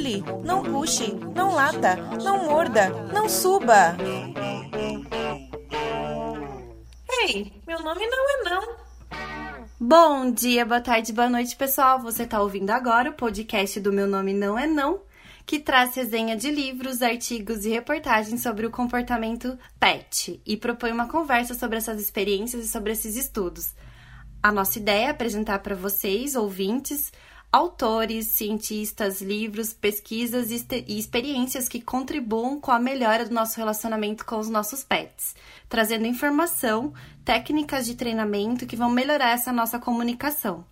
pule, não puxe, não lata, não morda, não suba. Ei, meu nome não é não. Bom dia, boa tarde, boa noite, pessoal. Você está ouvindo agora o podcast do Meu Nome Não É Não, que traz resenha de livros, artigos e reportagens sobre o comportamento PET e propõe uma conversa sobre essas experiências e sobre esses estudos. A nossa ideia é apresentar para vocês, ouvintes, autores, cientistas, livros, pesquisas e experiências que contribuam com a melhora do nosso relacionamento com os nossos pets, trazendo informação, técnicas de treinamento que vão melhorar essa nossa comunicação.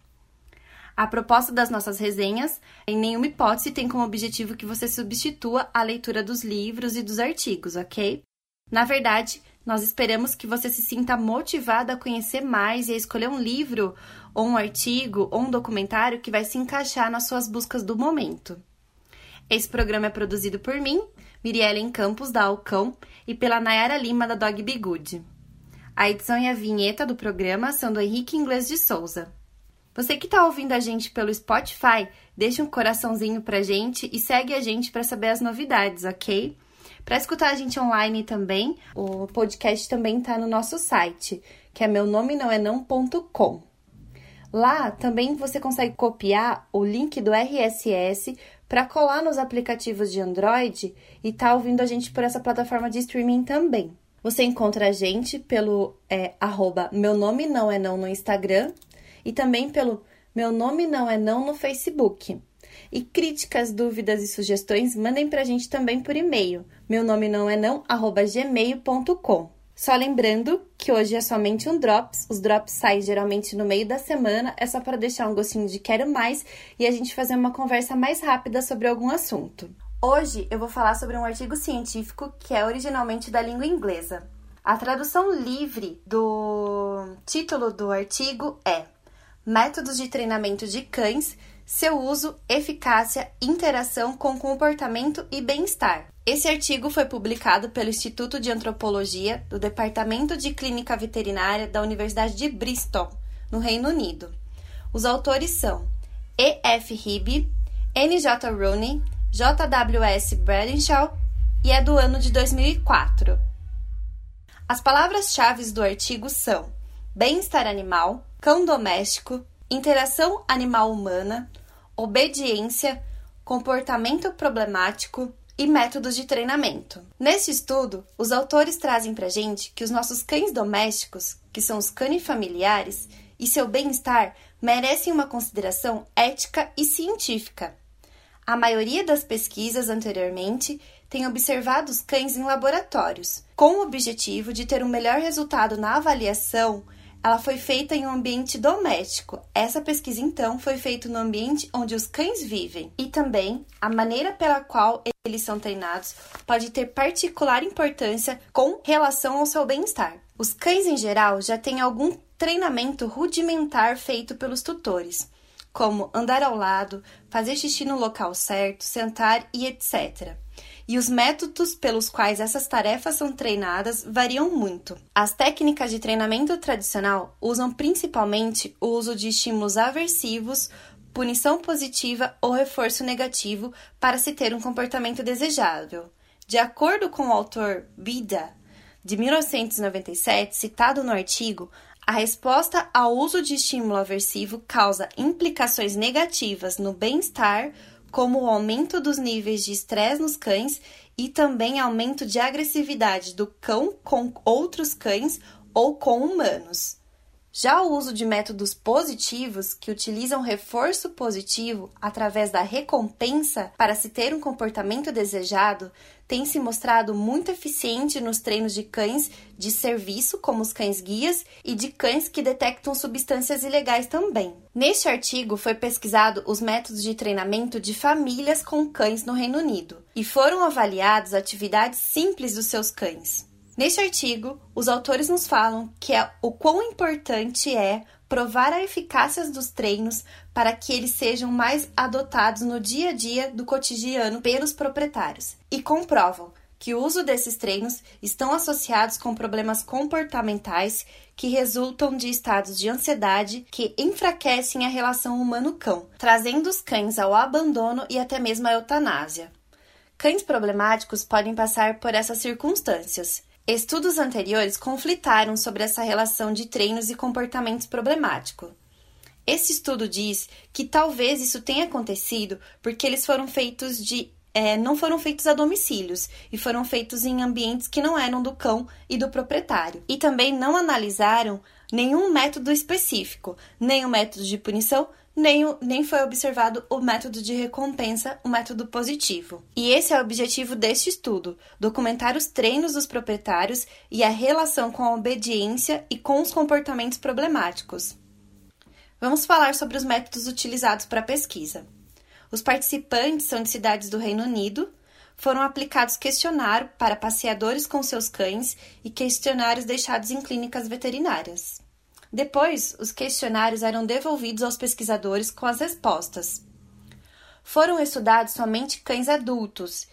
A proposta das nossas resenhas, em nenhuma hipótese, tem como objetivo que você substitua a leitura dos livros e dos artigos, ok? Na verdade, nós esperamos que você se sinta motivado a conhecer mais e a escolher um livro, ou um artigo, ou um documentário que vai se encaixar nas suas buscas do momento. Esse programa é produzido por mim, Miriellen Campos, da Alcão, e pela Nayara Lima, da Dog Be Good. A edição e a vinheta do programa são do Henrique Inglês de Souza. Você que está ouvindo a gente pelo Spotify, deixa um coraçãozinho pra gente e segue a gente para saber as novidades, ok? Para escutar a gente online também, o podcast também está no nosso site, que é meu nome não é não.com. Lá também você consegue copiar o link do RSS para colar nos aplicativos de Android e tá ouvindo a gente por essa plataforma de streaming também. Você encontra a gente pelo é, arroba meu nome não é não no Instagram e também pelo meu nome não é não no Facebook. E críticas, dúvidas e sugestões, mandem pra gente também por e-mail. Meu nome não é não, arroba gmail.com. Só lembrando que hoje é somente um Drops. Os Drops saem geralmente no meio da semana, é só para deixar um gostinho de quero mais e a gente fazer uma conversa mais rápida sobre algum assunto. Hoje eu vou falar sobre um artigo científico que é originalmente da língua inglesa. A tradução livre do título do artigo é Métodos de treinamento de cães seu uso, eficácia, interação com comportamento e bem-estar. Esse artigo foi publicado pelo Instituto de Antropologia do Departamento de Clínica Veterinária da Universidade de Bristol, no Reino Unido. Os autores são E. F. Hibby, N. J. Rooney, J. W. S. Bradenshaw e é do ano de 2004. As palavras-chave do artigo são bem-estar animal, cão doméstico, interação animal-humana, obediência, comportamento problemático e métodos de treinamento. Neste estudo, os autores trazem para gente que os nossos cães domésticos, que são os familiares, e seu bem-estar merecem uma consideração ética e científica. A maioria das pesquisas anteriormente tem observado os cães em laboratórios, com o objetivo de ter um melhor resultado na avaliação ela foi feita em um ambiente doméstico. Essa pesquisa, então, foi feita no ambiente onde os cães vivem. E também a maneira pela qual eles são treinados pode ter particular importância com relação ao seu bem-estar. Os cães, em geral, já têm algum treinamento rudimentar feito pelos tutores, como andar ao lado, fazer xixi no local certo, sentar e etc e os métodos pelos quais essas tarefas são treinadas variam muito. As técnicas de treinamento tradicional usam principalmente o uso de estímulos aversivos, punição positiva ou reforço negativo para se ter um comportamento desejável. De acordo com o autor Bida, de 1997, citado no artigo, a resposta ao uso de estímulo aversivo causa implicações negativas no bem-estar, como o aumento dos níveis de estresse nos cães e também aumento de agressividade do cão com outros cães ou com humanos. Já o uso de métodos positivos, que utilizam reforço positivo através da recompensa para se ter um comportamento desejado, tem se mostrado muito eficiente nos treinos de cães de serviço, como os cães guias, e de cães que detectam substâncias ilegais também. Neste artigo foi pesquisado os métodos de treinamento de famílias com cães no Reino Unido e foram avaliadas atividades simples dos seus cães. Neste artigo, os autores nos falam que é o quão importante é provar a eficácia dos treinos para que eles sejam mais adotados no dia a dia do cotidiano pelos proprietários e comprovam que o uso desses treinos estão associados com problemas comportamentais que resultam de estados de ansiedade que enfraquecem a relação humano-cão, trazendo os cães ao abandono e até mesmo à eutanásia. Cães problemáticos podem passar por essas circunstâncias. Estudos anteriores conflitaram sobre essa relação de treinos e comportamentos problemáticos. Esse estudo diz que talvez isso tenha acontecido porque eles foram feitos de é, não foram feitos a domicílios e foram feitos em ambientes que não eram do cão e do proprietário. E também não analisaram nenhum método específico, nem o método de punição, nem, nem foi observado o método de recompensa, o método positivo. E esse é o objetivo deste estudo: documentar os treinos dos proprietários e a relação com a obediência e com os comportamentos problemáticos. Vamos falar sobre os métodos utilizados para a pesquisa. Os participantes são de cidades do Reino Unido. Foram aplicados questionários para passeadores com seus cães e questionários deixados em clínicas veterinárias. Depois, os questionários eram devolvidos aos pesquisadores com as respostas. Foram estudados somente cães adultos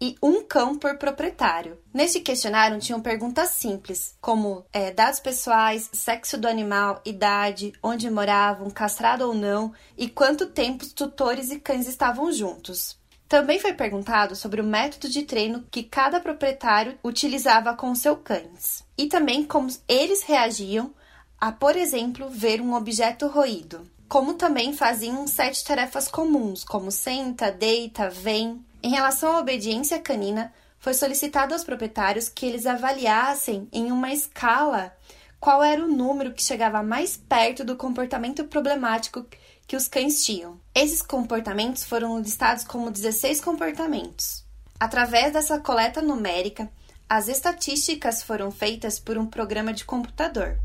e um cão por proprietário. Neste questionário tinham perguntas simples, como é, dados pessoais, sexo do animal, idade, onde moravam, castrado ou não e quanto tempo os tutores e cães estavam juntos. Também foi perguntado sobre o método de treino que cada proprietário utilizava com seus cães e também como eles reagiam a, por exemplo, ver um objeto roído. Como também faziam sete tarefas comuns, como senta, deita, vem. Em relação à obediência canina, foi solicitado aos proprietários que eles avaliassem em uma escala qual era o número que chegava mais perto do comportamento problemático que os cães tinham. Esses comportamentos foram listados como 16 comportamentos. Através dessa coleta numérica, as estatísticas foram feitas por um programa de computador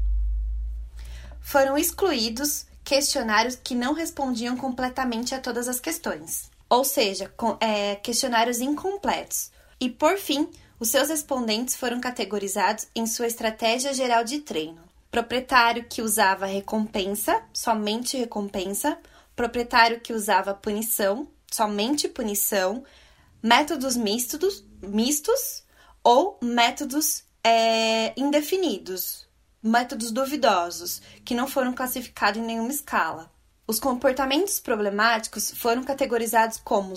foram excluídos questionários que não respondiam completamente a todas as questões, ou seja, com, é, questionários incompletos. E, por fim, os seus respondentes foram categorizados em sua estratégia geral de treino. Proprietário que usava recompensa, somente recompensa, proprietário que usava punição, somente punição, métodos mistos, mistos ou métodos é, indefinidos, métodos duvidosos, que não foram classificados em nenhuma escala. Os comportamentos problemáticos foram categorizados como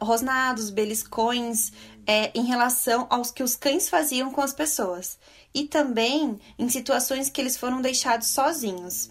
rosnados, beliscões, é, em relação aos que os cães faziam com as pessoas, e também em situações que eles foram deixados sozinhos.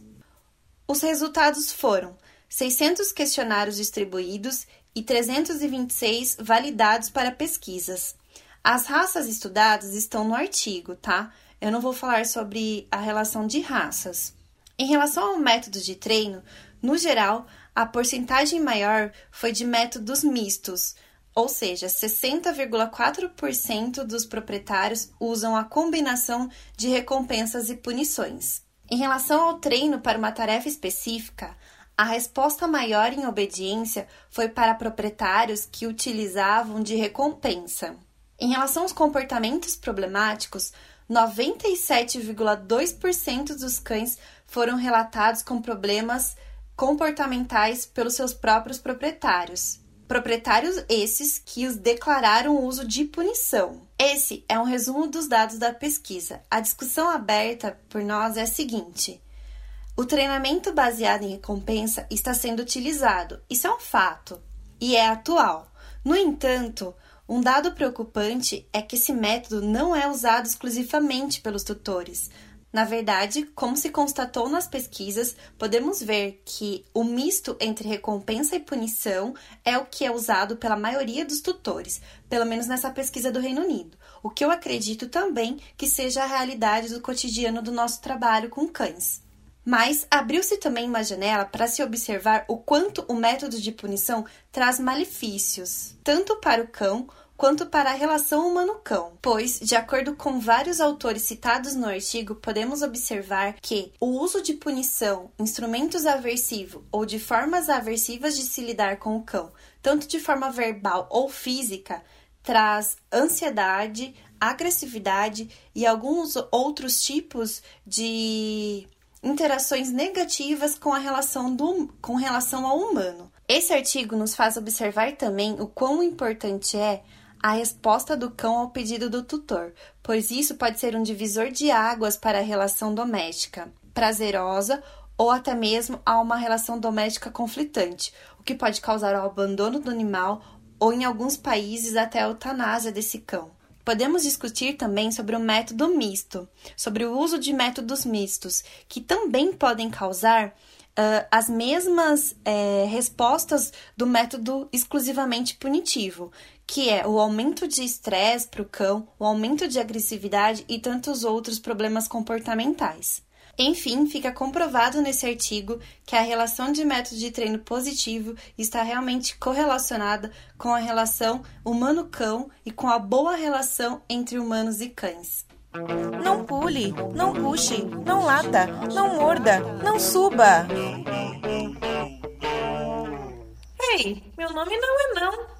Os resultados foram 600 questionários distribuídos e 326 validados para pesquisas. As raças estudadas estão no artigo, tá? Eu não vou falar sobre a relação de raças. Em relação ao método de treino, no geral, a porcentagem maior foi de métodos mistos, ou seja, 60,4% dos proprietários usam a combinação de recompensas e punições. Em relação ao treino para uma tarefa específica, a resposta maior em obediência foi para proprietários que utilizavam de recompensa. Em relação aos comportamentos problemáticos, 97,2% dos cães foram relatados com problemas comportamentais pelos seus próprios proprietários. Proprietários esses que os declararam uso de punição. Esse é um resumo dos dados da pesquisa. A discussão aberta por nós é a seguinte: o treinamento baseado em recompensa está sendo utilizado, isso é um fato, e é atual. No entanto, um dado preocupante é que esse método não é usado exclusivamente pelos tutores. Na verdade, como se constatou nas pesquisas, podemos ver que o misto entre recompensa e punição é o que é usado pela maioria dos tutores, pelo menos nessa pesquisa do Reino Unido. O que eu acredito também que seja a realidade do cotidiano do nosso trabalho com cães. Mas abriu-se também uma janela para se observar o quanto o método de punição traz malefícios, tanto para o cão quanto para a relação humano-cão, pois, de acordo com vários autores citados no artigo, podemos observar que o uso de punição, instrumentos aversivos ou de formas aversivas de se lidar com o cão, tanto de forma verbal ou física, traz ansiedade, agressividade e alguns outros tipos de interações negativas com a relação do, com relação ao humano. Esse artigo nos faz observar também o quão importante é a resposta do cão ao pedido do tutor, pois isso pode ser um divisor de águas para a relação doméstica, prazerosa ou até mesmo a uma relação doméstica conflitante, o que pode causar o abandono do animal ou, em alguns países, até a eutanásia desse cão. Podemos discutir também sobre o método misto, sobre o uso de métodos mistos, que também podem causar uh, as mesmas é, respostas do método exclusivamente punitivo, que é o aumento de estresse para o cão, o aumento de agressividade e tantos outros problemas comportamentais. Enfim, fica comprovado nesse artigo que a relação de método de treino positivo está realmente correlacionada com a relação humano-cão e com a boa relação entre humanos e cães. Não pule, não puxe, não lata, não morda, não suba. Ei, meu nome não é não.